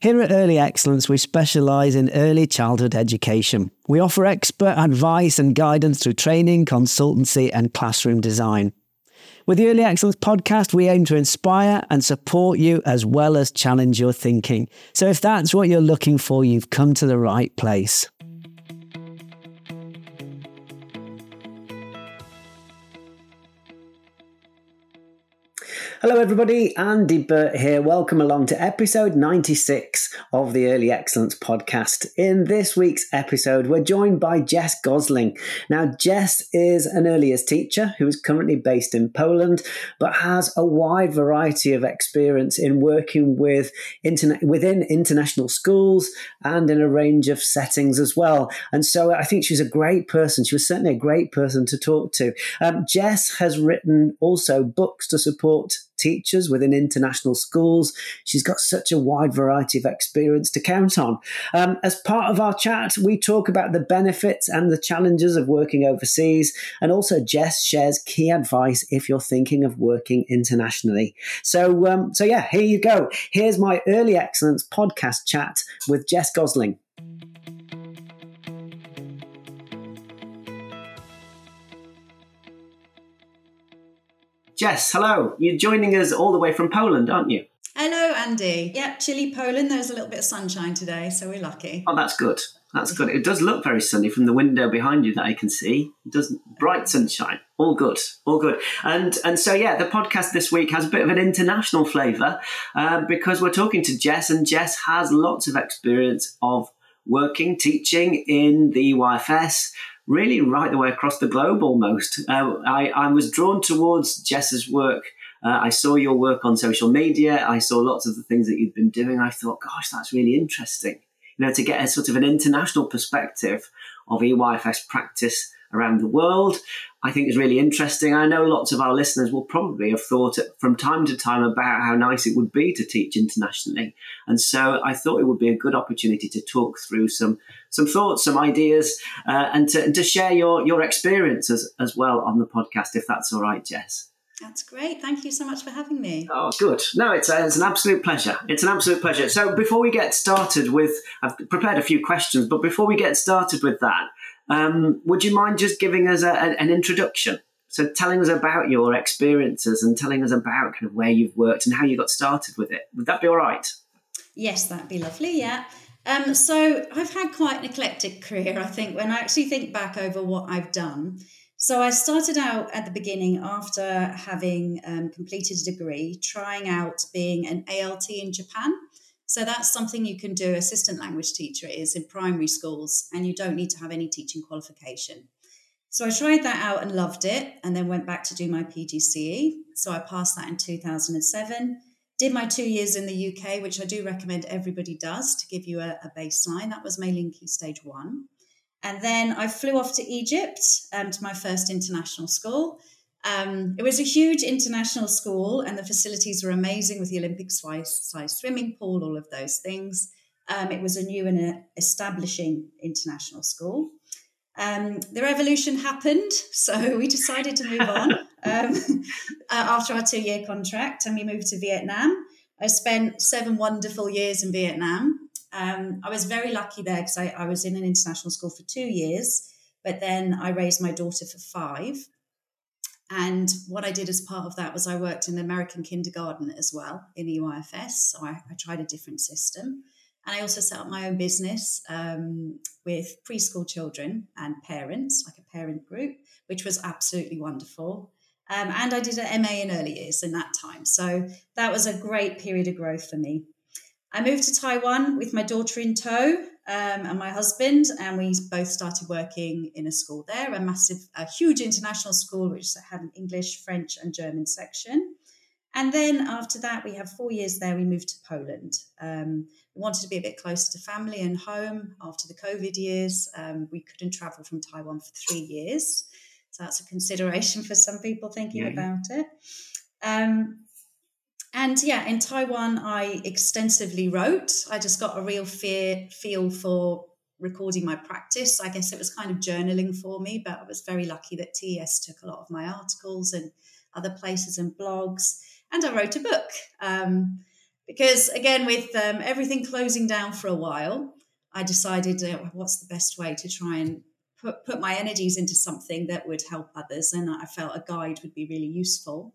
Here at Early Excellence, we specialise in early childhood education. We offer expert advice and guidance through training, consultancy, and classroom design. With the Early Excellence podcast, we aim to inspire and support you as well as challenge your thinking. So if that's what you're looking for, you've come to the right place. Hello, everybody. Andy Burt here. Welcome along to episode 96 of the Early Excellence podcast. In this week's episode, we're joined by Jess Gosling. Now, Jess is an early years teacher who is currently based in Poland, but has a wide variety of experience in working with within international schools and in a range of settings as well. And so I think she's a great person. She was certainly a great person to talk to. Um, Jess has written also books to support teachers within international schools. She's got such a wide variety of experience to count on. Um, as part of our chat, we talk about the benefits and the challenges of working overseas, and also Jess shares key advice if you're thinking of working internationally. So, um, so yeah, here you go. Here's my early excellence podcast chat with Jess Gosling. Jess, hello. You're joining us all the way from Poland, aren't you? Hello, Andy. Yep, chilly Poland. There's a little bit of sunshine today, so we're lucky. Oh, that's good. That's good. It does look very sunny from the window behind you that I can see. It does bright sunshine. All good. All good. And and so yeah, the podcast this week has a bit of an international flavour uh, because we're talking to Jess, and Jess has lots of experience of working, teaching in the EYFS, really right the way across the globe almost. Uh, I, I was drawn towards Jess's work. Uh, I saw your work on social media. I saw lots of the things that you've been doing. I thought, gosh, that's really interesting. You know, to get a sort of an international perspective of EYFS practice around the world. I think is really interesting. I know lots of our listeners will probably have thought from time to time about how nice it would be to teach internationally. And so I thought it would be a good opportunity to talk through some some thoughts, some ideas, uh, and, to, and to share your, your experiences as well on the podcast, if that's all right, Jess. That's great. Thank you so much for having me. Oh, good. No, it's, a, it's an absolute pleasure. It's an absolute pleasure. So, before we get started with, I've prepared a few questions, but before we get started with that, um, would you mind just giving us a, a, an introduction? So, telling us about your experiences and telling us about kind of where you've worked and how you got started with it. Would that be all right? Yes, that'd be lovely. Yeah. Um, so, I've had quite an eclectic career, I think, when I actually think back over what I've done. So, I started out at the beginning after having um, completed a degree, trying out being an ALT in Japan. So that's something you can do. Assistant language teacher is in primary schools, and you don't need to have any teaching qualification. So I tried that out and loved it, and then went back to do my PGCE. So I passed that in 2007. Did my two years in the UK, which I do recommend everybody does to give you a, a baseline. That was Key Stage One. And then I flew off to Egypt um, to my first international school. Um, it was a huge international school, and the facilities were amazing with the Olympic size, swimming pool, all of those things. Um, it was a new and a establishing international school. Um, the revolution happened, so we decided to move on um, uh, after our two year contract, and we moved to Vietnam. I spent seven wonderful years in Vietnam. Um, I was very lucky there because I, I was in an international school for two years, but then I raised my daughter for five. And what I did as part of that was I worked in the American kindergarten as well in EYFS. So I, I tried a different system. And I also set up my own business um, with preschool children and parents, like a parent group, which was absolutely wonderful. Um, and I did an MA in early years in that time. So that was a great period of growth for me. I moved to Taiwan with my daughter in tow um, and my husband, and we both started working in a school there, a massive, a huge international school which had an English, French, and German section. And then after that, we have four years there. We moved to Poland. Um, we wanted to be a bit closer to family and home after the COVID years. Um, we couldn't travel from Taiwan for three years, so that's a consideration for some people thinking yeah. about it. Um, and yeah, in Taiwan, I extensively wrote. I just got a real fear, feel for recording my practice. I guess it was kind of journaling for me, but I was very lucky that TES took a lot of my articles and other places and blogs. And I wrote a book. Um, because again, with um, everything closing down for a while, I decided uh, what's the best way to try and put, put my energies into something that would help others. And I felt a guide would be really useful.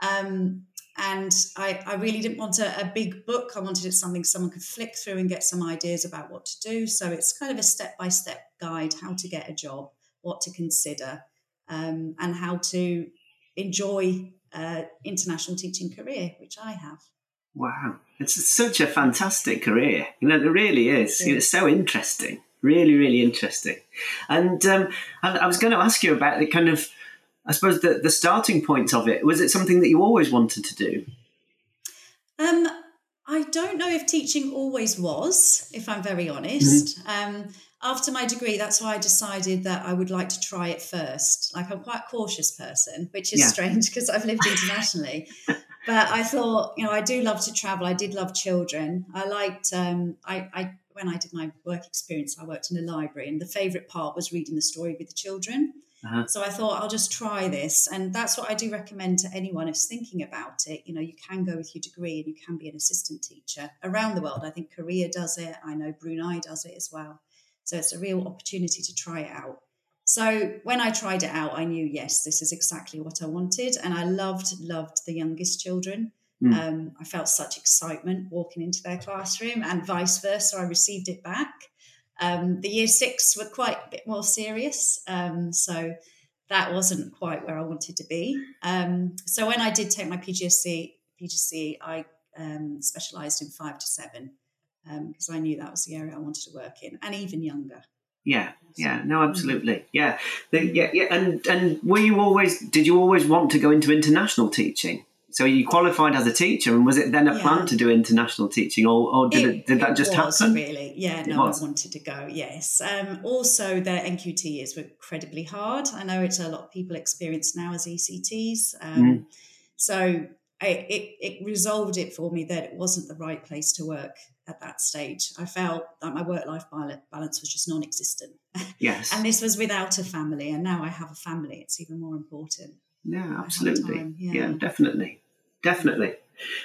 Um, and I, I, really didn't want a, a, big book. I wanted it something someone could flick through and get some ideas about what to do. So it's kind of a step by step guide how to get a job, what to consider, um, and how to enjoy uh, international teaching career, which I have. Wow, it's such a fantastic career. You know, it really is. Yeah. It's so interesting really, really interesting. And um, I, I was going to ask you about the kind of, I suppose, the, the starting point of it. Was it something that you always wanted to do? Um, I don't know if teaching always was, if I'm very honest. Mm-hmm. Um, after my degree, that's why I decided that I would like to try it first. Like I'm quite a cautious person, which is yeah. strange because I've lived internationally. but I thought, you know, I do love to travel. I did love children. I liked, um, I, I when I did my work experience, I worked in a library, and the favourite part was reading the story with the children. Uh-huh. So I thought I'll just try this, and that's what I do recommend to anyone who's thinking about it. You know, you can go with your degree and you can be an assistant teacher around the world. I think Korea does it. I know Brunei does it as well. So it's a real opportunity to try it out. So when I tried it out, I knew yes, this is exactly what I wanted, and I loved loved the youngest children. Mm. Um, I felt such excitement walking into their classroom, and vice versa. I received it back. Um, the year six were quite a bit more serious, um, so that wasn't quite where I wanted to be. Um, so when I did take my PGCE, PGCE, I um, specialised in five to seven because um, I knew that was the area I wanted to work in, and even younger. Yeah, yeah, no, absolutely, yeah, the, yeah, yeah. And and were you always? Did you always want to go into international teaching? So you qualified as a teacher, and was it then a yeah. plan to do international teaching, or, or did it, it did that just happen? Really, yeah. No, I wanted to go. Yes. Um, also, the NQT years were incredibly hard. I know it's a lot of people experience now as ECTs. Um, mm. So I, it it resolved it for me that it wasn't the right place to work at that stage. I felt that my work life balance was just non existent. Yes. and this was without a family, and now I have a family. It's even more important. Yeah, absolutely. Yeah. yeah. definitely definitely.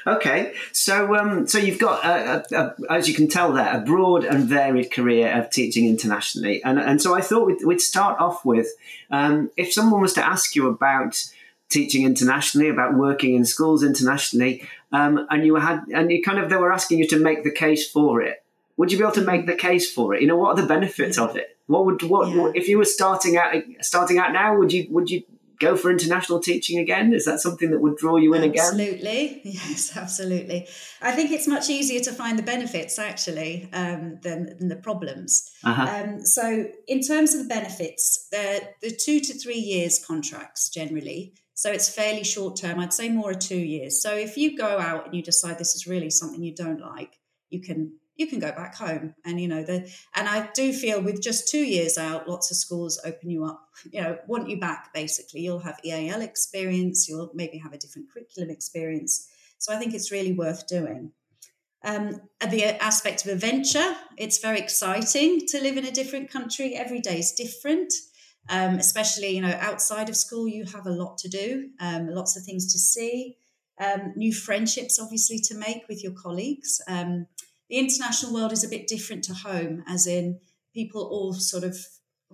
Okay, so um, so you've got, a, a, a, as you can tell there, a broad and varied career of teaching internationally, and and so I thought we'd, we'd start off with um, if someone was to ask you about teaching internationally, about working in schools internationally, um, and you had and you kind of they were asking you to make the case for it. Would you be able to make the case for it? You know, what are the benefits of it? What would what, yeah. what if you were starting out starting out now? Would you would you go for international teaching again? Is that something that would draw you in absolutely. again? Absolutely. Yes, absolutely. I think it's much easier to find the benefits actually um, than, than, the problems. Uh-huh. Um, so, in terms of the benefits, the, the two to three years contracts generally. So, it's fairly short term. I'd say more two years. So, if you go out and you decide this is really something you don't like, you can you can go back home and you know the and i do feel with just two years out lots of schools open you up you know want you back basically. You'll have eal experience you'll maybe have a different curriculum experience. So i think it's really worth doing. Um, the aspect of adventure it's very exciting to live in a different country. Every day is different. Um, especially you know outside of school you have a lot to do um, lots of things to see um, new friendships obviously to make with your colleagues. Um, the international world is a bit different to home, as in people all sort of,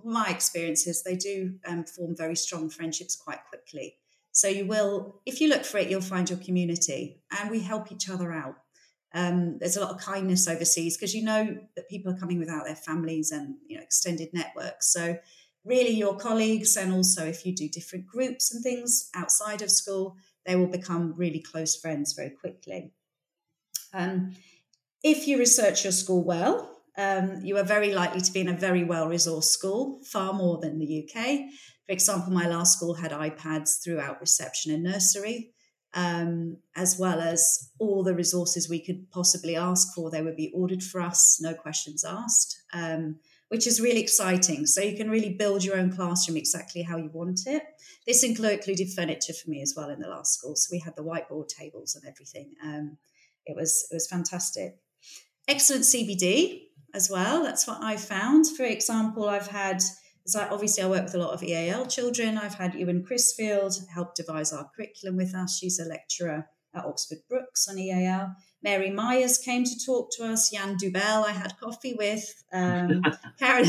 my experiences, they do um, form very strong friendships quite quickly. So you will, if you look for it, you'll find your community, and we help each other out. Um, there's a lot of kindness overseas because you know that people are coming without their families and you know extended networks. So really, your colleagues, and also if you do different groups and things outside of school, they will become really close friends very quickly. Um, if you research your school well, um, you are very likely to be in a very well resourced school, far more than the UK. For example, my last school had iPads throughout reception and nursery, um, as well as all the resources we could possibly ask for. They would be ordered for us, no questions asked, um, which is really exciting. So you can really build your own classroom exactly how you want it. This included furniture for me as well in the last school. So we had the whiteboard tables and everything. Um, it was it was fantastic excellent CPD as well. That's what I found. For example, I've had, obviously I work with a lot of EAL children. I've had Eowyn Crisfield help devise our curriculum with us. She's a lecturer at Oxford Brookes on EAL. Mary Myers came to talk to us. Jan Dubiel, I had coffee with. Um, Karen.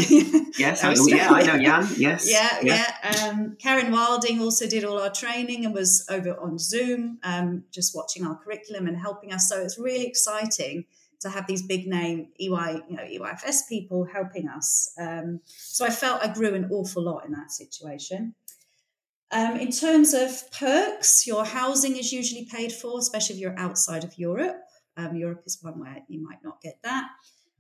yes, I, yeah, I know Jan. Yes. Yeah, yeah. yeah. Um, Karen Wilding also did all our training and was over on Zoom, um, just watching our curriculum and helping us. So it's really exciting to have these big name EY, you know, EYFS people helping us. Um, so I felt I grew an awful lot in that situation. Um, in terms of perks, your housing is usually paid for, especially if you're outside of Europe. Um, Europe is one where you might not get that.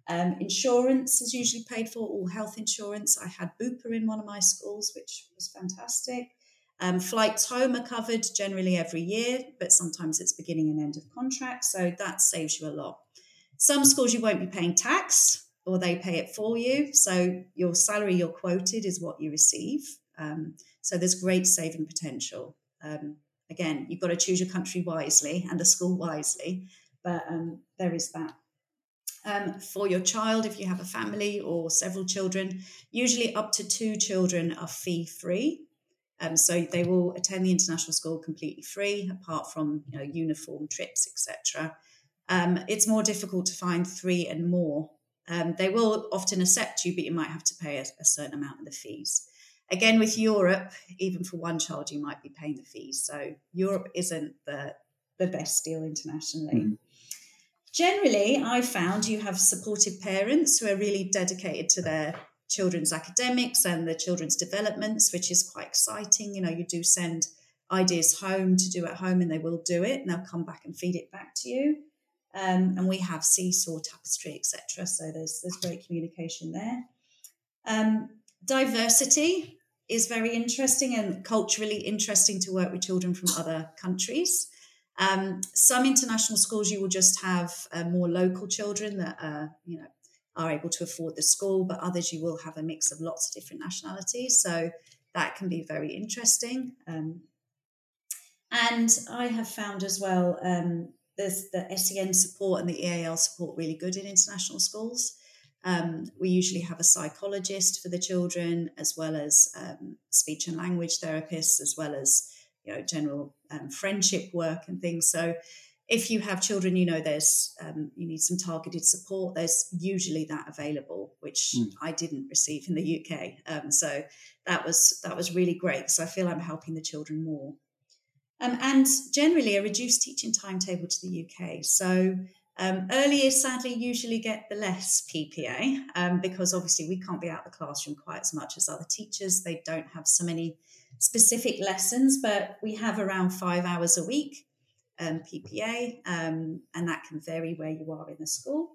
Um, insurance is usually paid for, all health insurance. I had Bupa in one of my schools, which was fantastic. Um, flights home are covered generally every year, but sometimes it's beginning and end of contract, so that saves you a lot. Some schools you won't be paying tax, or they pay it for you. So your salary you're quoted is what you receive. Um, so there's great saving potential. Um, again, you've got to choose your country wisely and the school wisely but um, there is that. Um, for your child, if you have a family or several children, usually up to two children are fee free. Um, so they will attend the international school completely free, apart from you know, uniform trips, etc. Um, it's more difficult to find three and more. Um, they will often accept you, but you might have to pay a, a, certain amount of the fees. Again, with Europe, even for one child, you might be paying the fees. So Europe isn't the the best deal internationally. Mm-hmm. Generally, I found you have supportive parents who are really dedicated to their children's academics and their children's developments, which is quite exciting. You know, you do send ideas home to do at home and they will do it and they'll come back and feed it back to you. Um, and we have seesaw, tapestry, etc. So there's there's great communication there. Um, diversity is very interesting and culturally interesting to work with children from other countries. Um, some international schools, you will just have uh, more local children that are, you know, are able to afford the school, but others you will have a mix of lots of different nationalities. So that can be very interesting. Um, and I have found as well there's the SEN support and the EAL support really good in international schools. Um, we usually have a psychologist for the children, as well as um, speech and language therapists, as well as you know general um, friendship work and things. So if you have children, you know there's um, you need some targeted support. There's usually that available, which mm. I didn't receive in the UK. Um, so that was that was really great. So I feel I'm helping the children more. Um, and generally, a reduced teaching timetable to the UK. So um, early years, sadly, usually get the less PPA um, because obviously we can't be out of the classroom quite as much as other teachers. They don't have so many specific lessons, but we have around five hours a week um, PPA, um, and that can vary where you are in the school.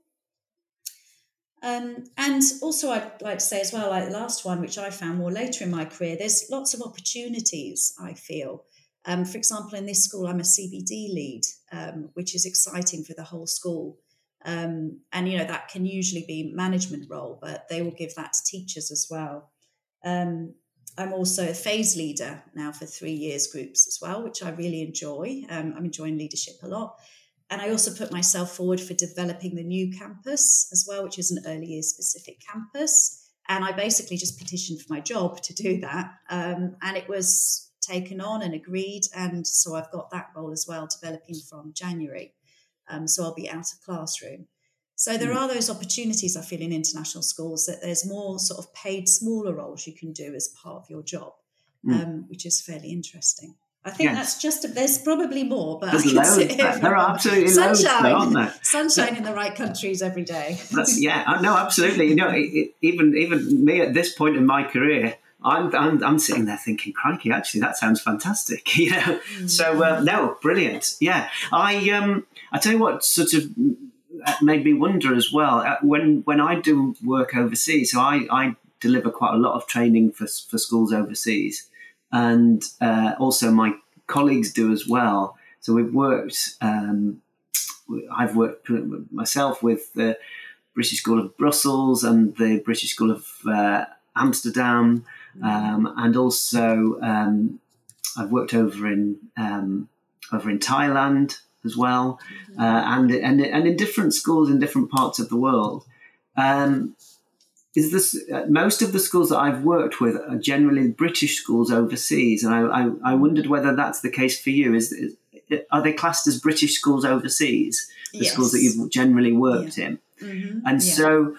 Um, and also, I'd like to say as well, like the last one, which I found more later in my career, there's lots of opportunities, I feel. Um, for example, in this school, I'm a CPD lead, um, which is exciting for the whole school. Um, and, you know, that can usually be management role, but they will give that to teachers as well. Um, I'm also a phase leader now for three years groups as well, which I really enjoy. Um, I'm enjoying leadership a lot. And I also put myself forward for developing the new campus as well, which is an early years specific campus. And I basically just petitioned for my job to do that. Um, and it was taken on and agreed. And so I've got that role as well, developing from January. Um, so I'll be out of classroom. So there mm. are those opportunities I feel in international schools that there's more sort of paid smaller roles you can do as part of your job, mm. um, which is fairly interesting. I think yes. that's just a, there's probably more, but there's loads, there are absolutely sunshine, loads, aren't there? sunshine in the right countries every day. Yeah, no, absolutely. You know, it, it, even even me at this point in my career, I'm, I'm, I'm sitting there thinking, crikey, actually, that sounds fantastic. You know, mm. so uh, no, brilliant. Yeah, I um, I tell you what, sort of made me wonder as well. Uh, when when I do work overseas, so I, I deliver quite a lot of training for for schools overseas, and uh, also my colleagues do as well. So we've worked. Um, I've worked myself with the British School of Brussels and the British School of uh, Amsterdam, um, and also um, I've worked over in um, over in Thailand as well, mm-hmm. uh, and, and and in different schools in different parts of the world. Um, is this uh, most of the schools that I've worked with are generally British schools overseas, and I, I, I, wondered whether that's the case for you. Is are they classed as British schools overseas? The Yes. schools that you've generally worked in, Mhm. and Yeah. so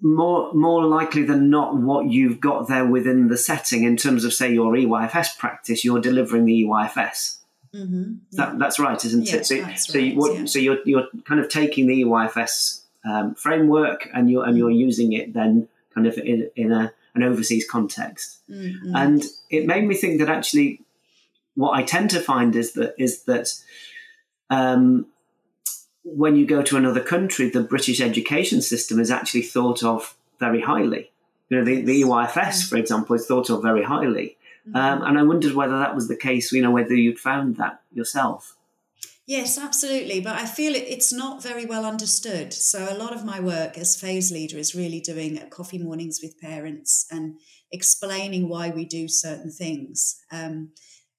more more likely than not, what you've got there within the setting in terms of say your EYFS practice, you're delivering the EYFS. Mhm. That, that's right, isn't Yeah, it? So, so, you, what, yeah. so you're you're kind of taking the EYFS um, framework and you're and you're using it then kind of in, in a an overseas context. Mhm. And it made me think that actually, what I tend to find is that is that um, when you go to another country, the British education system is actually thought of very highly. You know, the, the EYFS, for example, is thought of very highly. Um, and I wondered whether that was the case. You know, whether you'd found that yourself. Yes, absolutely. But I feel it, it's not very well understood. So a lot of my work as phase leader is really doing coffee mornings with parents and explaining why we do certain things. Um,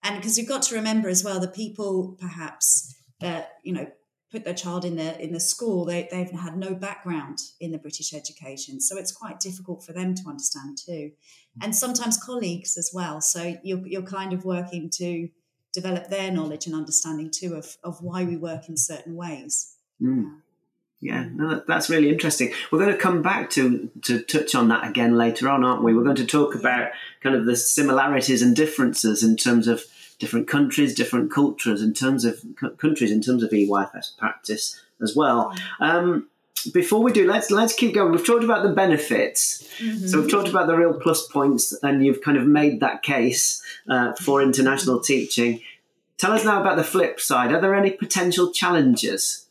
and because you've got to remember as well, the people perhaps that you know put their child in the in the school, they they've had no background in the British education, so it's quite difficult for them to understand too. And sometimes colleagues as well. So you're you're kind of working to develop their knowledge and understanding too of, of why we work in certain ways. Mm. Yeah, no, that, that's really interesting. We're going to come back to to touch on that again later on, aren't we? We're going to talk about kind of the similarities and differences in terms of different countries, different cultures, in terms of c- countries, in terms of EYFS practice as well. Um, before we do, let's let's keep going. We've talked about the benefits, so we've talked about the real plus points, and you've kind of made that case uh, for international teaching. Tell us now about the flip side. Are there any potential challenges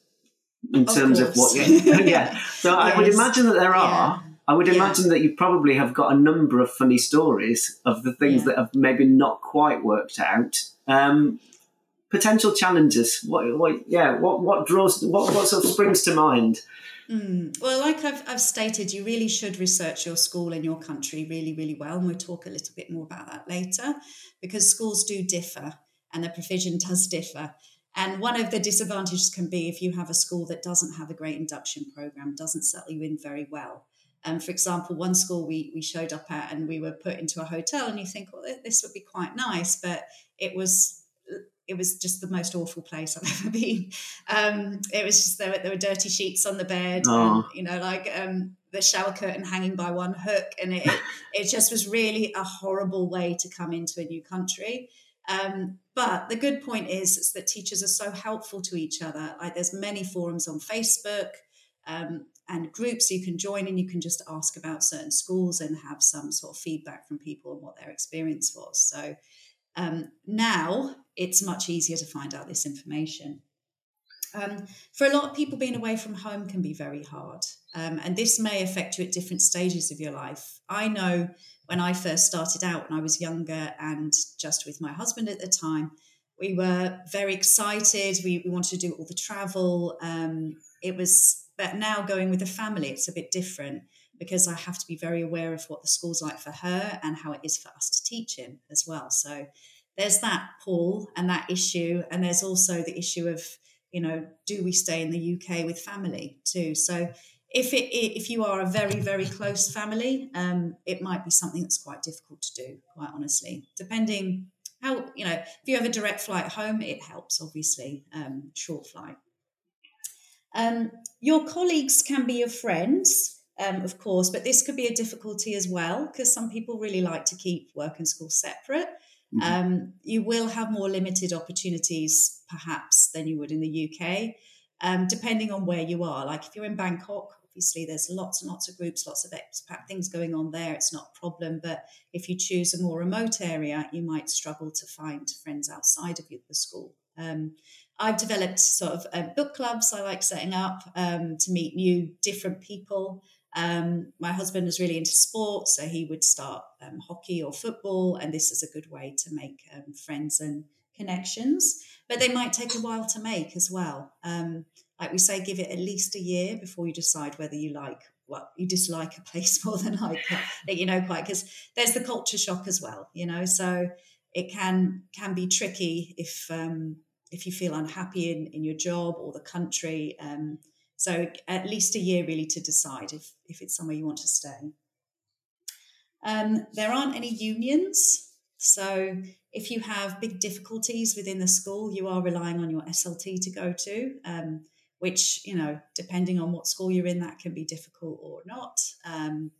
in Of terms of what? course. Yeah, yeah. So I would imagine that there are. I would Yeah. imagine that you probably have got a number of funny stories of the things Yeah. that have maybe not quite worked out. Um, potential challenges. What? What? Yeah. What? What draws? What? What sort of springs to mind? Mm. Well, like I've, I've stated, you really should research your school and your country really, really well. And we'll talk a little bit more about that later because schools do differ and the provision does differ. And one of the disadvantages can be if you have a school that doesn't have a great induction program, doesn't settle you in very well. Um, for example, one school we, we showed up at and we were put into a hotel, and you think, well, this would be quite nice, but it was it was just the most awful place I've ever been. Um, it was just there, were- there were dirty sheets on the bed, and Oh. you know, like um, the shower curtain hanging by one hook, and it, it it just was really a horrible way to come into a new country. Um, but the good point is, is that teachers are so helpful to each other. Like there's many forums on Facebook um, and groups you can join, and you can just ask about certain schools and have some sort of feedback from people on what their experience was. So um, now it's much easier to find out this information. Um, for a lot of people, being away from home can be very hard, um, and this may affect you at different stages of your life. I know when I first started out, when I was younger and just with my husband at the time, we were very excited. We, we wanted to do all the travel. Um, it was, but now going with the family, it's a bit different because I have to be very aware of what the school's like for her and how it is for us to teach in as well. So there's that pull and that issue, and there's also the issue of you know, do we stay in the UK with family too? So if it if you are a very very close family, um, it might be something that's quite difficult to do. Quite honestly, depending how you know if you have a direct flight home, it helps obviously. Um, short flight. Um, your colleagues can be your friends, um, of course, but this could be a difficulty as well because some people really like to keep work and school separate. Mhm. Um, you will have more limited opportunities, perhaps, than you would in the UK, um, depending on where you are. Like if you're in Bangkok, obviously there's lots and lots of groups, lots of expat things going on there. It's not a problem. But if you choose a more remote area, you might struggle to find friends outside of the school. Um, I've developed sort of uh, book clubs I like setting up um, to meet new, different people. Um, my husband is really into sports, so he would start um, hockey or football, and this is a good way to make um, friends and connections. But they might take a while to make as well. Um, like we say, give it at least a year before you decide whether you like well you dislike a place more than like it, that you know quite because there's the culture shock as well, you know. So it can can be tricky if um, if you feel unhappy in, in your job or the country. Um, so at least a year really to decide if, if it's somewhere you want to stay. Um, there aren't any unions. So if you have big difficulties within the school, you are relying on your SLT to go to, um, which, you know, depending on what school you're in, that can be difficult or not. Um,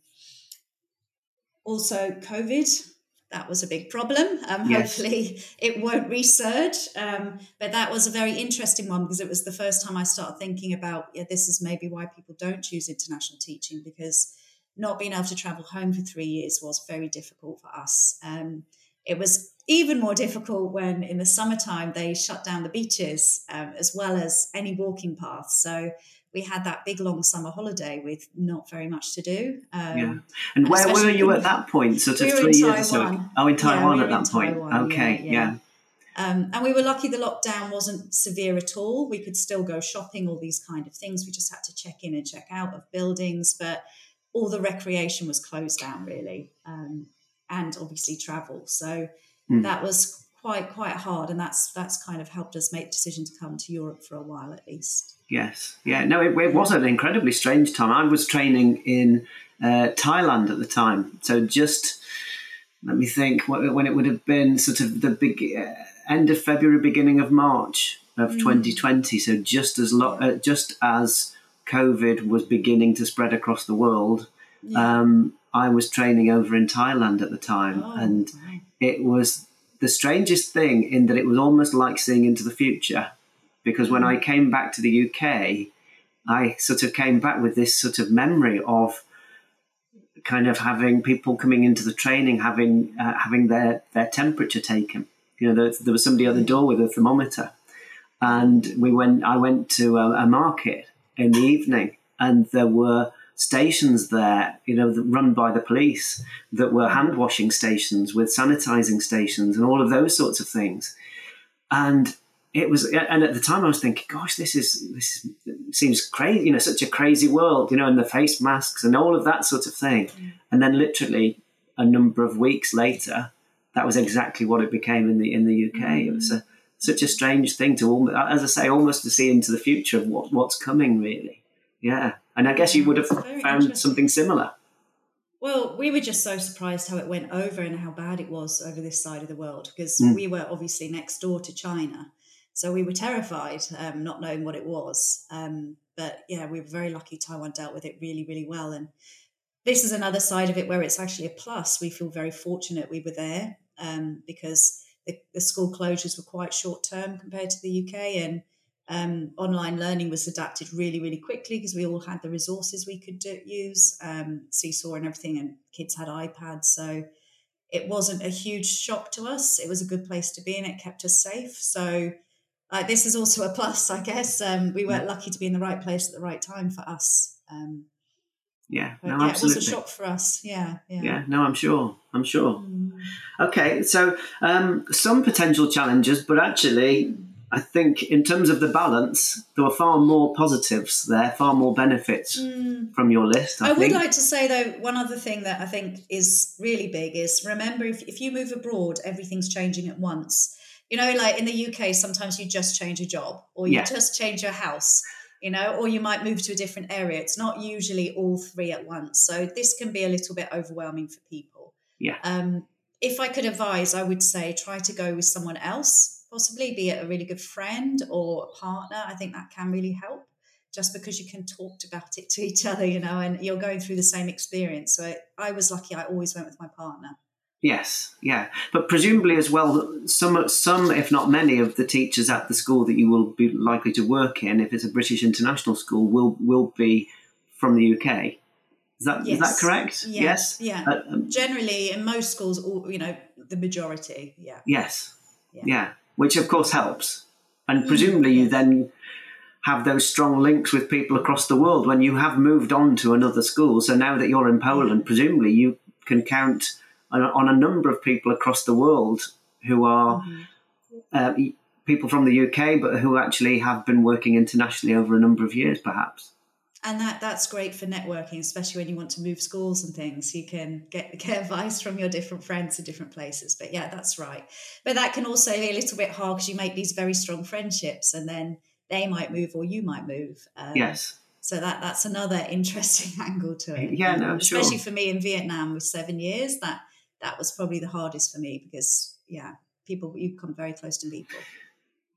also, COVID, that was a big problem. Um, yes. Hopefully, it won't resurge. Um, but that was a very interesting one because it was the first time I started thinking about yeah, this is maybe why people don't choose international teaching because not being able to travel home for three years was very difficult for us. Um, it was even more difficult when in the summertime they shut down the beaches um, as well as any walking paths. So we had that big long summer holiday with not very much to do. Um, yeah. And where were you at that point? Sort of we three years ago? Oh, in Taiwan yeah, we at that point. Taiwan, okay, yeah. yeah. Um, and we were lucky the lockdown wasn't severe at all. We could still go shopping, all these kind of things. We just had to check in and check out of buildings, but all the recreation was closed down really, um, and obviously travel. So mm. that was quite quite hard, and that's that's kind of helped us make the decision to come to Europe for a while at least. Yes, yeah, no, it, it was an incredibly strange time. I was training in uh, Thailand at the time, so just let me think when it would have been sort of the big uh, end of February, beginning of March of mm. 2020. So just as lo- uh, just as COVID was beginning to spread across the world, yeah. um, I was training over in Thailand at the time, oh, and it was the strangest thing in that it was almost like seeing into the future. Because when I mm. came back to the UK, I sort of came back with this sort of memory of kind of having people coming into the training having uh, having their their temperature taken. You know, there, there was somebody at the door with a thermometer, and we went. I went to a, a market in the evening, and there were stations there, you know, run by the police that were hand washing stations with sanitizing stations and all of those sorts of things. And it was, and at the time I was thinking, gosh, this is, this seems crazy, you know, such a crazy world, you know, and the face masks and all of that sort of thing. Mm. And then literally a number of weeks later, that was exactly what it became in the, in the UK. Mm. It was a, such a strange thing to, almost as I say, almost to see into the future of what, what's coming really. Yeah. And I guess you would have found something similar. Well, we were just so surprised how it went over and how bad it was over this side of the world because mm. we were obviously next door to China. So we were terrified, um, not knowing what it was. Um, but yeah, we were very lucky Taiwan dealt with it really, really well. And this is another side of it where it's actually a plus. We feel very fortunate we were there um, because the, the, school closures were quite short term compared to the UK. And um, online learning was adapted really, really quickly because we all had the resources we could do, use, um, Seesaw and everything, and kids had iPads. So it wasn't a huge shock to us. It was a good place to be, and it kept us safe. So uh, this is also a plus, I guess. Um, we were mm. lucky to be in the right place at the right time for us. Um, yeah, no, yeah, absolutely. it was a shock for us. Yeah, yeah. Yeah, no, I'm sure. I'm sure. Mm. Okay, so um, some potential challenges, but actually, I think in terms of the balance, there were far more positives there, far more benefits mm. from your list. I, I would like to say though, one other thing that I think is really big is remember if, if you move abroad, everything's changing at once. You know, like in the UK, sometimes you just change a job or you yeah. just change your house, you know, or you might move to a different area. It's not usually all three at once. So this can be a little bit overwhelming for people. Yeah. Um, if I could advise, I would say try to go with someone else possibly, be it a really good friend or a partner. I think that can really help just because you can talk about it to each other, you know, and you're going through the same experience. So I was lucky, I always went with my partner. Yes, yeah, but presumably as well, some, some, if not many, of the teachers at the school that you will be likely to work in, if it's a British international school, will will be from the UK. Is that yes. is that correct? Yeah. Yes. Yeah. Uh, um, Generally, in most schools, all you know, the majority. Yeah. Yes. Yeah. yeah which of course helps. And mm. presumably, you then have those strong links with people across the world when you have moved on to another school. So now that you're in Poland, presumably you can count on, a number of people across the world who are mm-hmm. uh, people from the UK, but who actually have been working internationally over a number of years, perhaps and that that's great for networking especially when you want to move schools and things. You can get, get advice from your different friends in different places. But yeah that's right. But that can also be a little bit hard because you make these very strong friendships and then they might move or you might move. Um, yes. so that that's another interesting angle to it. Yeah no especially sure. for me in vietnam with seven years that that was probably the hardest for me because yeah, people you come very close to people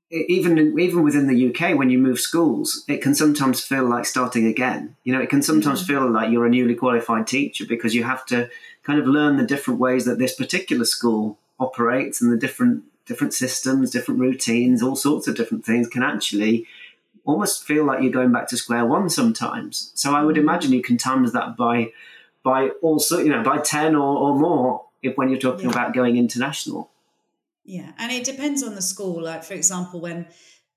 even even within the UK, when you move schools, it can sometimes feel like starting again. You know, it can sometimes mm-hmm. feel like you're a newly qualified teacher because you have to kind of learn the different ways that this particular school operates and the different different systems, different routines, all sorts of different things can actually almost feel like you're going back to square one sometimes. So I would mm-hmm. imagine you can times that by by also you know by ten or, or more if when you're talking yeah. about going international. Yeah, and it depends on the school. Like for example, when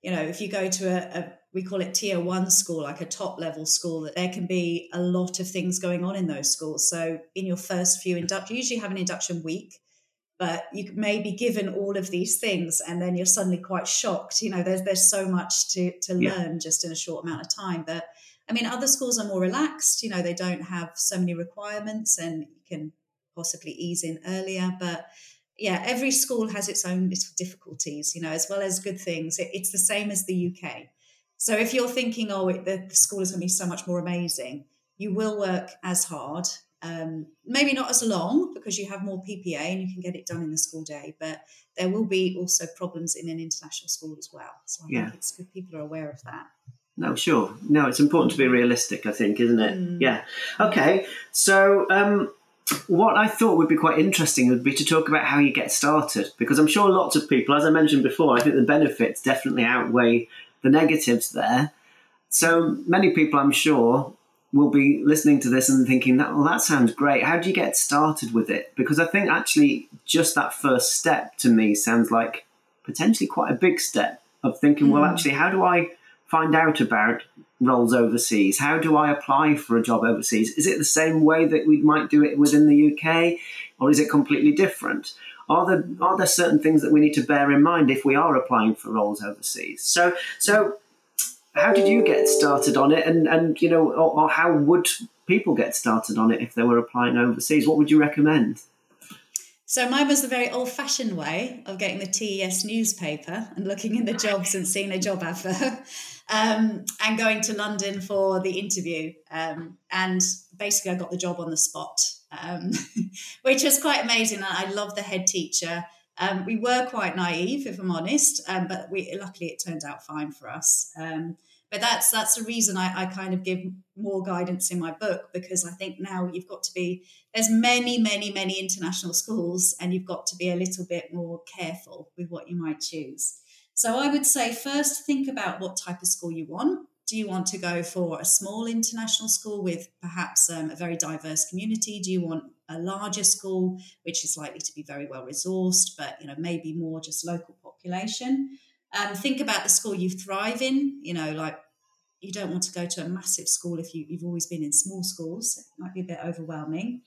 you know if you go to a, a we call it tier one school, like a top level school, that there can be a lot of things going on in those schools. So in your first few induction, you usually have an induction week, but you may be given all of these things, and then you're suddenly quite shocked. You know, there's there's so much to to learn just in a short amount of time. But I mean, other schools are more relaxed. You know, they don't have so many requirements, and you can possibly ease in earlier. But yeah, every school has its own little difficulties, you know, as well as good things. It, it's the same as the UK. So if you're thinking, oh, it, the, the, school is going to be so much more amazing, you will work as hard. Um, maybe not as long because you have more PPA and you can get it done in the school day, but there will be also problems in an international school as well. So I yeah. think it's good people are aware of that. No, sure. No, it's important to be realistic, I think, isn't it? Mm. Yeah. Okay. So, um, what I thought would be quite interesting would be to talk about how you get started, because I'm sure lots of people, as I mentioned before, I think the benefits definitely outweigh the negatives there. So many people, I'm sure, will be listening to this and thinking that, well, that sounds great. How do you get started with it? Because I think actually just that first step to me sounds like potentially quite a big step of thinking, mm. well, actually, how do I find out about roles overseas? How do I apply for a job overseas? Is it the same way that we might do it within the UK, or is it completely different? Are there are there certain things that we need to bear in mind if we are applying for roles overseas? So so how did you get started on it, and and you know, or, or how would people get started on it if they were applying overseas? What would you recommend? So mine was the very old-fashioned way of getting the TES newspaper and looking in the jobs and seeing a job advert, um, and going to London for the interview. Um, and basically, I got the job on the spot, um, which was quite amazing. I love the head teacher. Um, we were quite naive, if I'm honest, um, but we luckily it turned out fine for us. Um, but that's that's the reason I, I kind of give more guidance in my book because I think now you've got to be there's many many many international schools and you've got to be a little bit more careful with what you might choose. So I would say first think about what type of school you want. Do you want to go for a small international school with perhaps um, a very diverse community? Do you want a larger school which is likely to be very well resourced, but you know maybe more just local population? Um, think about the school you thrive in. You know, like you don't want to go to a massive school if you, you've always been in small schools. It might be a bit overwhelming.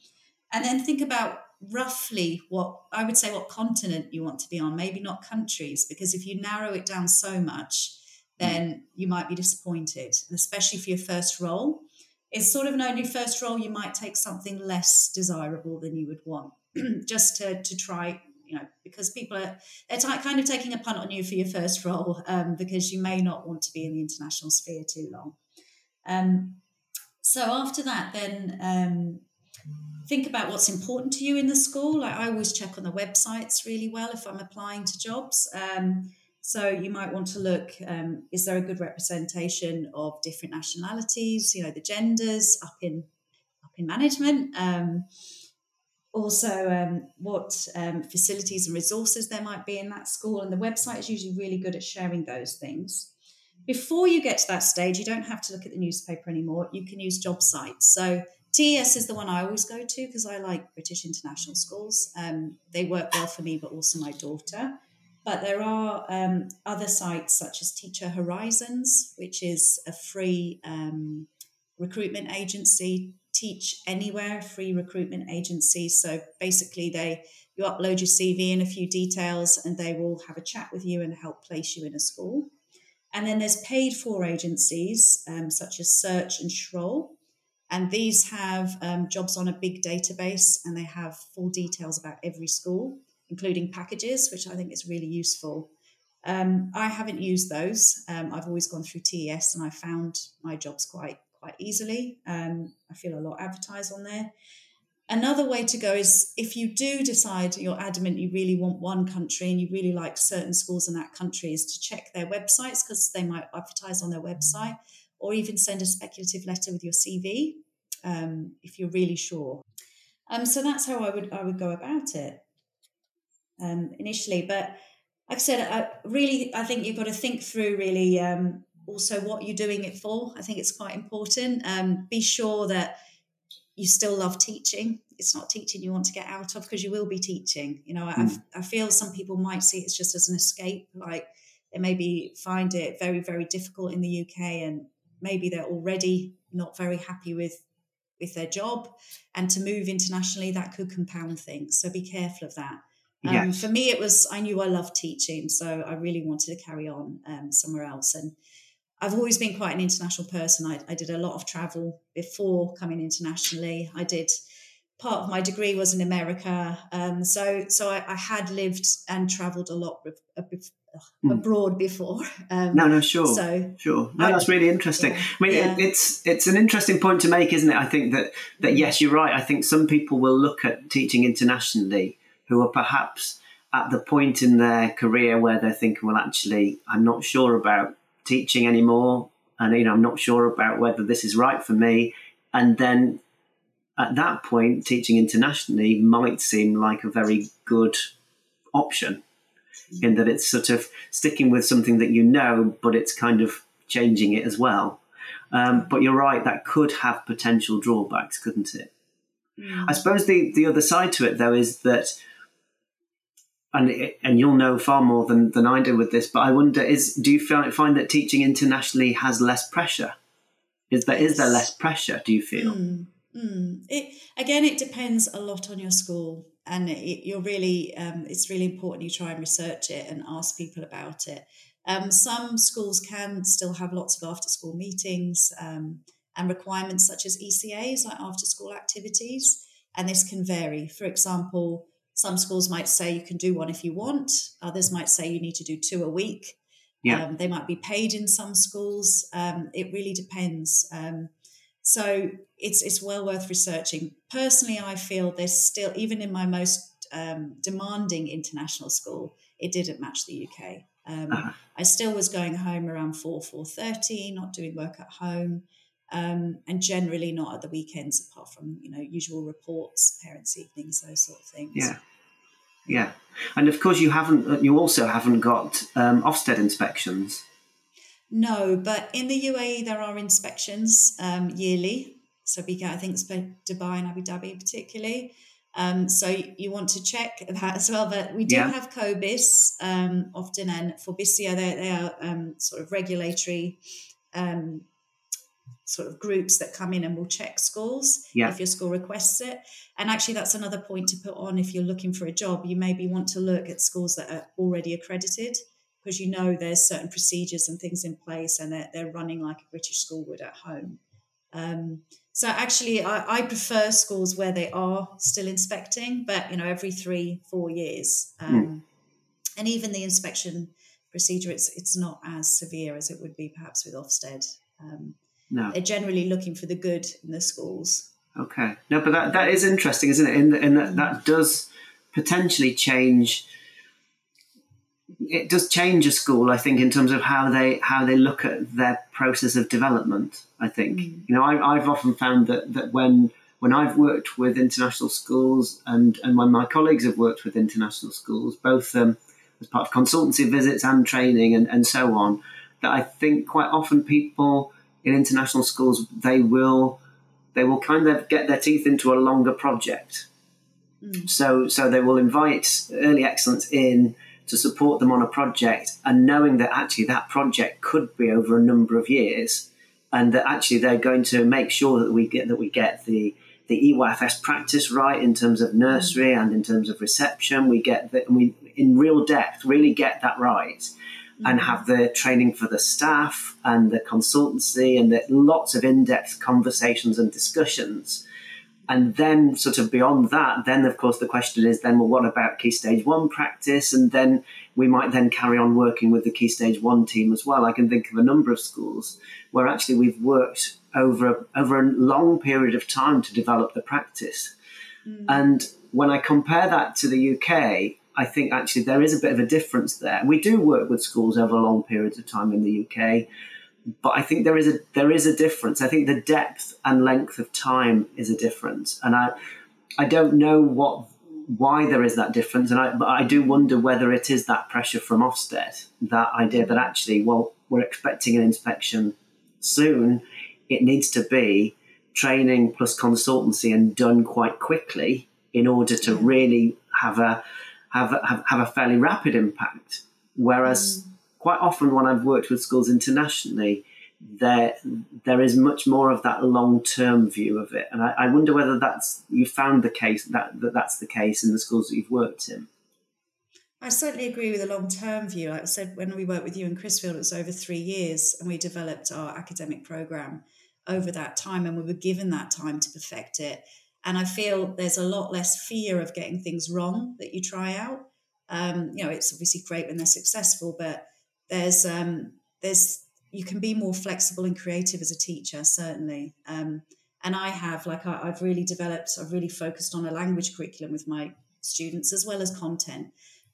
And then think about roughly what I would say what continent you want to be on, maybe not countries, because if you narrow it down so much, then you might be disappointed, and especially for your first role. It's sort of an only first role, you might take something less desirable than you would want, just to, to try you know, because people are they're t- kind of taking a punt on you for your first role um, because you may not want to be in the international sphere too long. Um, so after that, then um, think about what's important to you in the school. Like I always check on the websites really well if I'm applying to jobs. Um, so you might want to look: um, is there a good representation of different nationalities? You know, the genders up in up in management. Um, also um, what um, facilities and resources there might be in that school. And the website is usually really good at sharing those things. Before you get to that stage, you don't have to look at the newspaper anymore. You can use job sites. So TES is the one I always go to because I like British international schools. Um, they work well for me, but also my daughter. But there are um, other sites such as Teacher Horizons, which is a free um, recruitment agency teach anywhere free recruitment agency so basically they you upload your cv and a few details and they will have a chat with you and help place you in a school and then there's paid for agencies um, such as search and Schrole and these have um, jobs on a big database and they have full details about every school including packages which i think is really useful um, i haven't used those um, i've always gone through tes and i found my jobs quite quite easily. Um, I feel a lot advertised on there. Another way to go is if you do decide you're adamant you really want one country and you really like certain schools in that country, is to check their websites because they might advertise on their website or even send a speculative letter with your CV um, if you're really sure. Um, so that's how I would I would go about it um, initially. But like I said, I really I think you've got to think through really um, also what you're doing it for. I think it's quite important. Um, be sure that you still love teaching. It's not teaching you want to get out of because you will be teaching. You know, mm. I feel some people might see it just as an escape, like they maybe find it very, very difficult in the UK and maybe they're already not very happy with with their job and to move internationally that could compound things so be careful of that um, yes. for me it was i knew i loved teaching so i really wanted to carry on um, somewhere else and I've always been quite an international person. I, I, did a lot of travel before coming internationally. I did part of my degree was in America, um, so so I, I, had lived and travelled a lot with, mm. abroad before. Um, no, no, sure, so sure. No, that's really interesting. Yeah, I mean, yeah. it, it's it's an interesting point to make, isn't it? I think that that hmm. yes, you're right. I think some people will look at teaching internationally who are perhaps at the point in their career where they're thinking, well, actually, I'm not sure about teaching anymore, and you know I'm not sure about whether this is right for me. And then at that point, teaching internationally might seem like a very good option in that it's sort of sticking with something that you know, but it's kind of changing it as well. Um, but you're right, that could have potential drawbacks, couldn't it? Mm. I suppose the, the other side to it, though, is that and and you'll know far more than, than I do with this, but I wonder is do you find, find that teaching internationally has less pressure? Is there yes. is there less pressure? Do you feel? Mm, mm. It again, it depends a lot on your school, and it, you're really um, it's really important you try and research it and ask people about it. Um, some schools can still have lots of after school meetings um, and requirements such as ECAs, like after school activities, and this can vary. For example some schools might say you can do one if you want. Others might say you need to do two a week. Yeah. Um, they might be paid in some schools. Um, it really depends. So it's it's well worth researching. Personally, I feel there's still even in my most um, demanding international school, it didn't match the UK. Um, uh-huh. I still was going home around four four thirty, not doing work at home. Um, and generally not at the weekends, apart from you know usual reports, parents' evenings, those sort of things. Yeah, yeah, and of course you haven't. You also haven't got um, Ofsted inspections. No, but in the UAE there are inspections um, yearly. So we get, I think it's Dubai and Abu Dhabi particularly. Um, so you want to check that as well. But we do yeah. have COBIS um, often, and FOBISIA, they, they are um, sort of regulatory um, sort of groups that come in and will check schools yeah. if your school requests it. And actually, that's another point to put on if you're looking for a job. You maybe want to look at schools that are already accredited because you know there's certain procedures and things in place and they're, they're running like a British school would at home. Um, so actually, I, I, prefer schools where they are still inspecting, but you know, every three, four years. Um, mm. And even the inspection procedure, it's it's not as severe as it would be perhaps with Ofsted. Um, no. They're generally looking for the good in the schools. Okay. No, but that, that is interesting, isn't it? In, in that, that does potentially change. It does change a school, I think, in terms of how they how they look at their process of development. I think mm. you know I, I've often found that that when when I've worked with international schools and and when my colleagues have worked with international schools, both um, as part of consultancy visits and training and, and so on, that I think quite often people in international schools, they will they will kind of get their teeth into a longer project. Mm. So so they will invite early excellence in to support them on a project, and knowing that actually that project could be over a number of years, and that actually they're going to make sure that we get that we get the the EYFS practice right in terms of nursery and in terms of reception. We get that we in real depth really get that right and have the training for the staff and the consultancy and the lots of in-depth conversations and discussions and then sort of beyond that then of course the question is then well what about key stage one practice and then we might then carry on working with the key stage one team as well i can think of a number of schools where actually we've worked over over a long period of time to develop the practice Mm. And when I compare that to the UK, I think actually there is a bit of a difference there. We do work with schools over long periods of time in the UK, but I think there is a there is a difference. I think the depth and length of time is a difference, and I I don't know what why there is that difference, and I but I do wonder whether it is that pressure from Ofsted, that idea that actually, well, we're expecting an inspection soon. It needs to be training plus consultancy and done quite quickly in order to really have a have a, have, have a fairly rapid impact. Whereas mm. Quite often when I've worked with schools internationally, there there is much more of that long term view of it, and I, I, wonder whether that's you found the case that, that that's the case in the schools that you've worked in. I certainly agree with a long term view. I said, when we worked with Eowyn Crisfield, it was over three years, and we developed our academic program over that time, and we were given that time to perfect it. And I feel there's a lot less fear of getting things wrong that you try out. Um, you know, it's obviously great when they're successful, but there's um, there's you can be more flexible and creative as a teacher, certainly. Um, and I have, like, I, I've really developed, I've really focused on a language curriculum with my students as well as content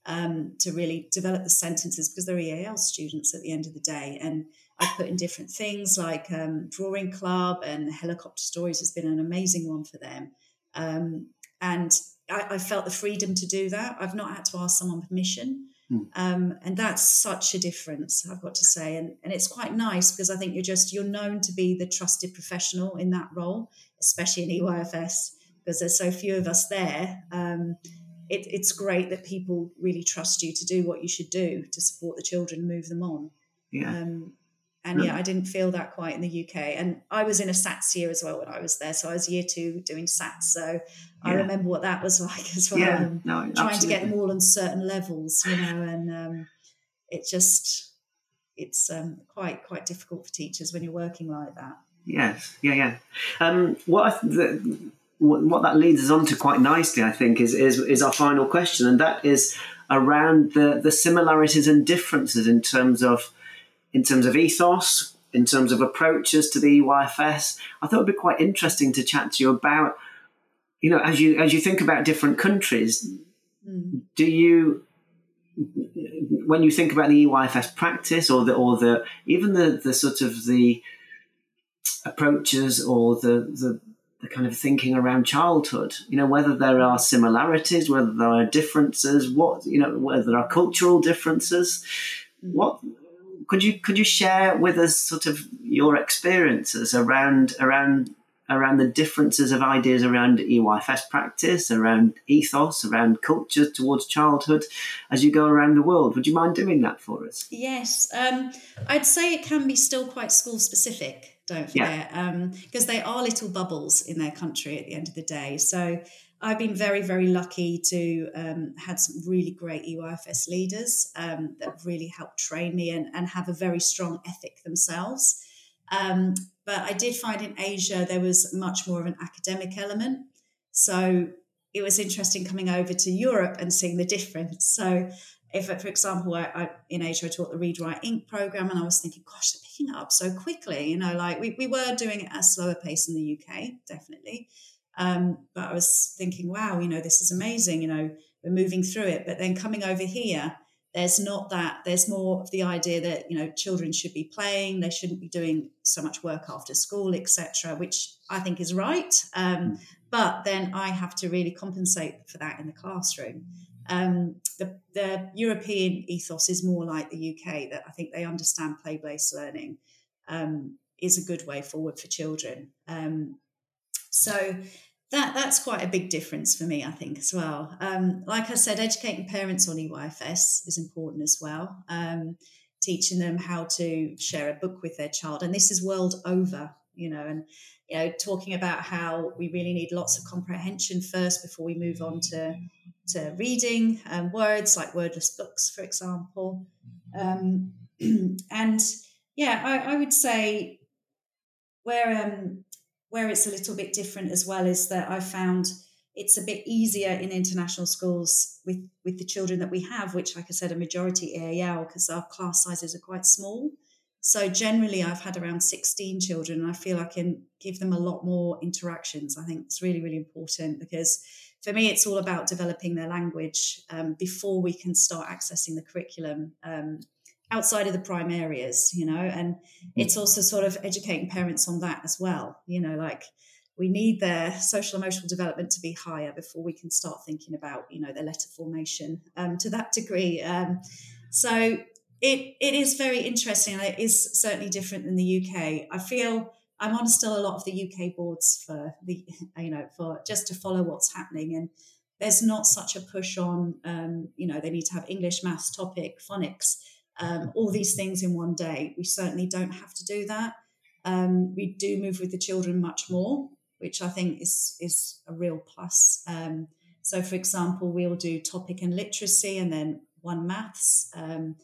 um, to really develop the sentences because they're EAL students at the end of the day. And I put in different things like um, drawing club and helicopter stories has been an amazing one for them. Um, and I, I, felt the freedom to do that. I've not had to ask someone permission. Mm. Um, and that's such a difference, I've got to say. And, and it's quite nice because I think you're just, you're known to be the trusted professional in that role, especially in EYFS, because there's so few of us there. Um, it, it's great that people really trust you to do what you should do to support the children, move them on. Yeah. Um, and yeah, I didn't feel that quite in the UK. And I was in a SATs year as well when I was there. So I was year two doing SATs. So yeah. I remember what that was like as well. Yeah, no, trying absolutely. to get them all on certain levels, you know, and um, it just, it's um, quite, quite difficult for teachers when you're working like that. Yes, yeah, yeah. Um, what, the, what that leads us on to quite nicely, I think, is, is, is our final question. And that is around the, the similarities and differences in terms of in terms of ethos, in terms of approaches to the EYFS. I thought it'd be quite interesting to chat to you about, you know, as you as you think about different countries, mm. do you when you think about the EYFS practice or the or the even the the sort of the approaches or the the the kind of thinking around childhood, you know, whether there are similarities, whether there are differences, what, you know, whether there are cultural differences, mm. what, could you could you share with us sort of your experiences around around around the differences of ideas around EYFS practice, around ethos, around culture towards childhood as you go around the world? Would you mind doing that for us? Yes, um, I'd say it can be still quite school specific. Don't forget, because yeah. um, they are little bubbles in their country at the end of the day. So I've been very, very lucky to um, had some really great EYFS leaders um, that really helped train me and, and have a very strong ethic themselves. Um, but I did find in Asia there was much more of an academic element. So it was interesting coming over to Europe and seeing the difference. So if, for example, I, I, in Asia, I taught the Read Write Inc. program, and I was thinking, gosh, they're picking it up so quickly. You know, like we, we were doing it at a slower pace in the UK, definitely. Um, but I was thinking, wow, you know, this is amazing. You know, we're moving through it. But then coming over here, there's not that. There's more of the idea that you know children should be playing. They shouldn't be doing so much work after school, etc. Which I think is right. Um, mm. But then I have to really compensate for that in the classroom. Um, the, the, European ethos is more like the UK, that I think they understand play based learning um, is a good way forward for children. Um, so that that's quite a big difference for me, I think, as well. Um, like I said, educating parents on EYFS is important as well. Um, teaching them how to share a book with their child, and this is world over, you know, and you know, talking about how we really need lots of comprehension first before we move on to to reading um, words like wordless books, for example, um, and yeah, I, I, would say where um, where it's a little bit different as well is that I found it's a bit easier in international schools with with the children that we have, which, like I said, a majority EAL because our class sizes are quite small. So generally, I've had around 16 children, and I feel I can give them a lot more interactions. I think it's really, really important because for me, it's all about developing their language um, before we can start accessing the curriculum um, outside of the prime areas, you know, and mm-hmm. it's also sort of educating parents on that as well, you know, like we need their social emotional development to be higher before we can start thinking about, you know, their letter formation um, to that degree. Um, so it it is very interesting it is certainly different than the UK. I feel I'm on still a lot of the UK boards for the you know for just to follow what's happening and there's not such a push on um, you know they need to have English, maths, topic, phonics, um, all these things in one day. We certainly don't have to do that. Um, we do move with the children much more, which I think is is a real plus. Um, so, for example, we'll do topic and literacy, and then one maths. Um,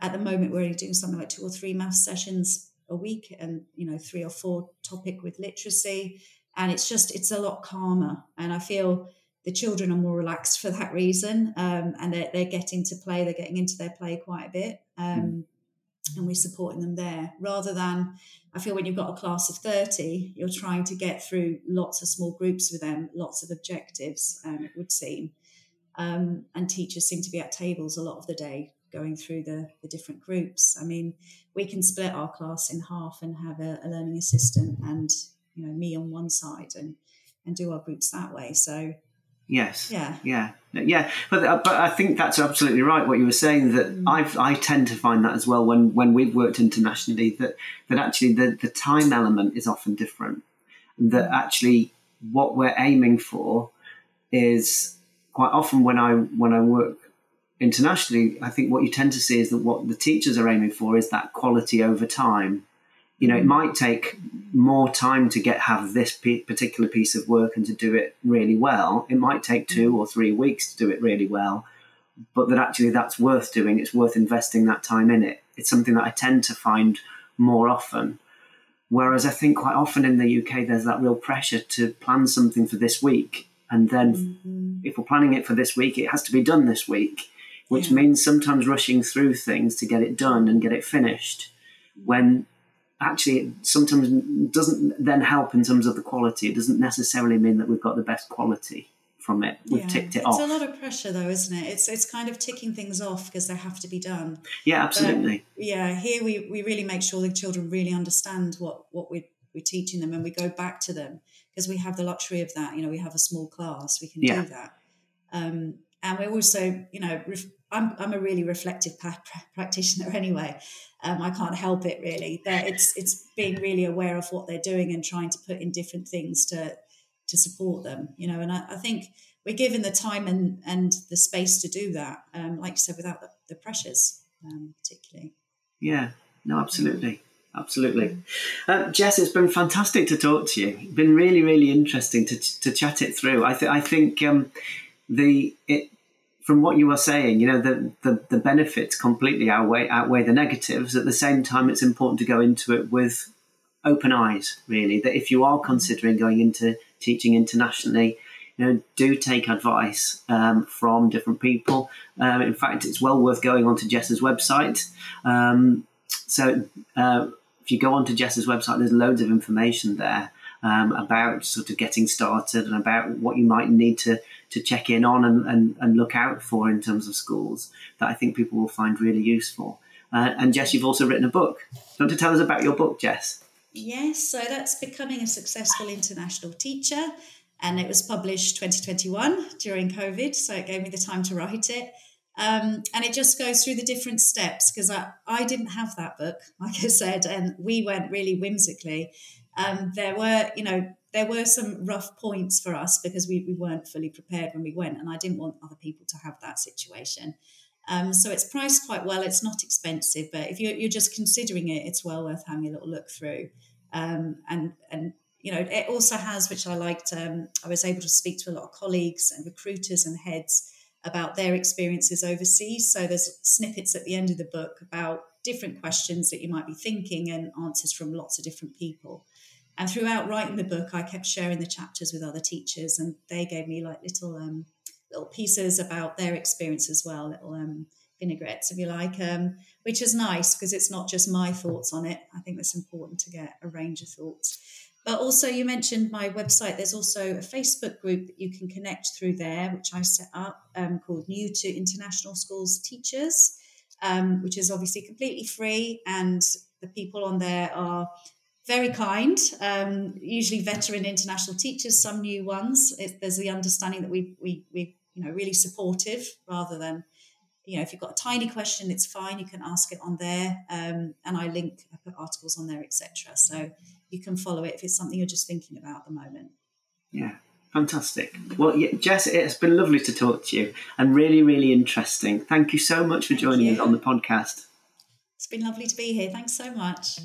at the moment, we're only doing something like two or three maths sessions a week and you know three or four topic with literacy and it's just it's a lot calmer and i feel the children are more relaxed for that reason um, and they're, they're getting to play they're getting into their play quite a bit um, mm. and we're supporting them there rather than i feel when you've got a class of 30 you're trying to get through lots of small groups with them lots of objectives um, it would seem um, and teachers seem to be at tables a lot of the day going through the, the different groups. I mean, we can split our class in half and have a, a learning assistant and you know me on one side and and do our groups that way. So Yes. Yeah. Yeah. Yeah. But uh, but I think that's absolutely right. What you were saying that mm. I I tend to find that as well when when we've worked internationally that that actually the the time element is often different. That mm. actually what we're aiming for is quite often when I when I work internationally, I think what you tend to see is that what the teachers are aiming for is that quality over time. You know, it might take more time to get have this particular piece of work and to do it really well. It might take two or three weeks to do it really well, but that actually that's worth doing. It's worth investing that time in it. It's something that I tend to find more often. Whereas I think quite often in the UK, there's that real pressure to plan something for this week. And then mm-hmm. if we're planning it for this week, it has to be done this week which yeah. means sometimes rushing through things to get it done and get it finished when actually it sometimes doesn't then help in terms of the quality. It doesn't necessarily mean that we've got the best quality from it. We've yeah. ticked it it's off. It's a lot of pressure though, isn't it? It's it's kind of ticking things off because they have to be done. Yeah, absolutely. But, yeah, here we, we really make sure the children really understand what, what we're, we're teaching them and we go back to them because we have the luxury of that. You know, we have a small class, we can yeah. do that. Um, and we're also, you know, ref- I'm, I'm a really reflective practitioner anyway. Um, I can't help it really. That it's it's being really aware of what they're doing and trying to put in different things to to support them. You know, and I, I think we're given the time and and the space to do that. Um, like you said, without the, the pressures, um, particularly. Yeah. No. Absolutely. Absolutely. Uh, Jess, it's been fantastic to talk to you. It's been really, really interesting to, to chat it through. I, th- I think um, the it, from what you were saying, you know, the, the, the, benefits completely outweigh, outweigh the negatives. At the same time, it's important to go into it with open eyes, really. That if you are considering going into teaching internationally, you know, do take advice um, from different people. Um, in fact, it's well worth going onto Jess's website. Um, so uh, if you go onto Jess's website, there's loads of information there um, about sort of getting started and about what you might need to to check in on and, and, and look out for in terms of schools that I think people will find really useful. Uh, and Jess, you've also written a book. Do you want to tell us about your book, Jess? Yes, so that's Becoming a Successful International Teacher. And it was published 2021 during COVID, so it gave me the time to write it. Um, and it just goes through the different steps because I, I didn't have that book, like I said, and we went really whimsically. Um, there were, you know, there were some rough points for us because we, we weren't fully prepared when we went, and I didn't want other people to have that situation. Um, so it's priced quite well. It's not expensive, but if you're, you're just considering it, it's well worth having a little look through. Um, and and you know, it also has, which I liked. Um, I was able to speak to a lot of colleagues and recruiters and heads about their experiences overseas. So there's snippets at the end of the book about different questions that you might be thinking and answers from lots of different people. And throughout writing the book, I kept sharing the chapters with other teachers, and they gave me like little um, little pieces about their experience as well, little um, vinaigrettes, if you like, um, which is nice because it's not just my thoughts on it. I think that's important to get a range of thoughts. But also, you mentioned my website. There's also a Facebook group that you can connect through there, which I set up um, called New to International Schools Teachers, um, which is obviously completely free. And the people on there are very kind, um, usually veteran international teachers, some new ones. It, there's the understanding that we, we, we, you know, really supportive rather than, you know, if you've got a tiny question, it's fine. You can ask it on there. Um, and I link, I put articles on there, etc. So you can follow it if it's something you're just thinking about at the moment. Yeah, fantastic. Well, yeah, Jess, it's been lovely to talk to you and really, really interesting. Thank you so much for joining us on the podcast. It's been lovely to be here. Thanks so much.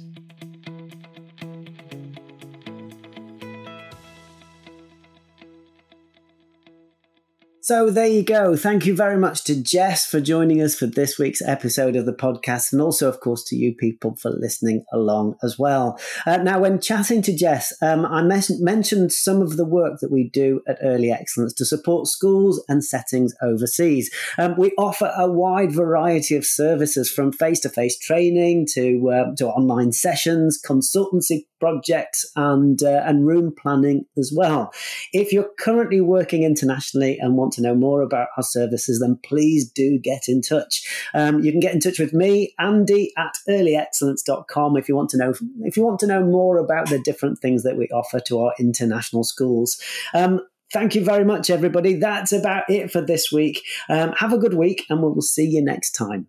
So there you go. Thank you very much to Jess for joining us for this week's episode of the podcast, and also, of course, to you people for listening along as well. Uh, now, when chatting to Jess, um, I mes- mentioned some of the work that we do at Early Excellence to support schools and settings overseas. Um, we offer a wide variety of services from face-to-face training to uh, to online sessions, consultancy projects, and uh, and room planning as well. If you're currently working internationally and want to know more about our services, then please do get in touch. Um, you can get in touch with me, Andy at earlyexcellence.com if you want to know if you want to know more about the different things that we offer to our international schools. Um, thank you very much, everybody. That's about it for this week. Um, have a good week, and we will see you next time.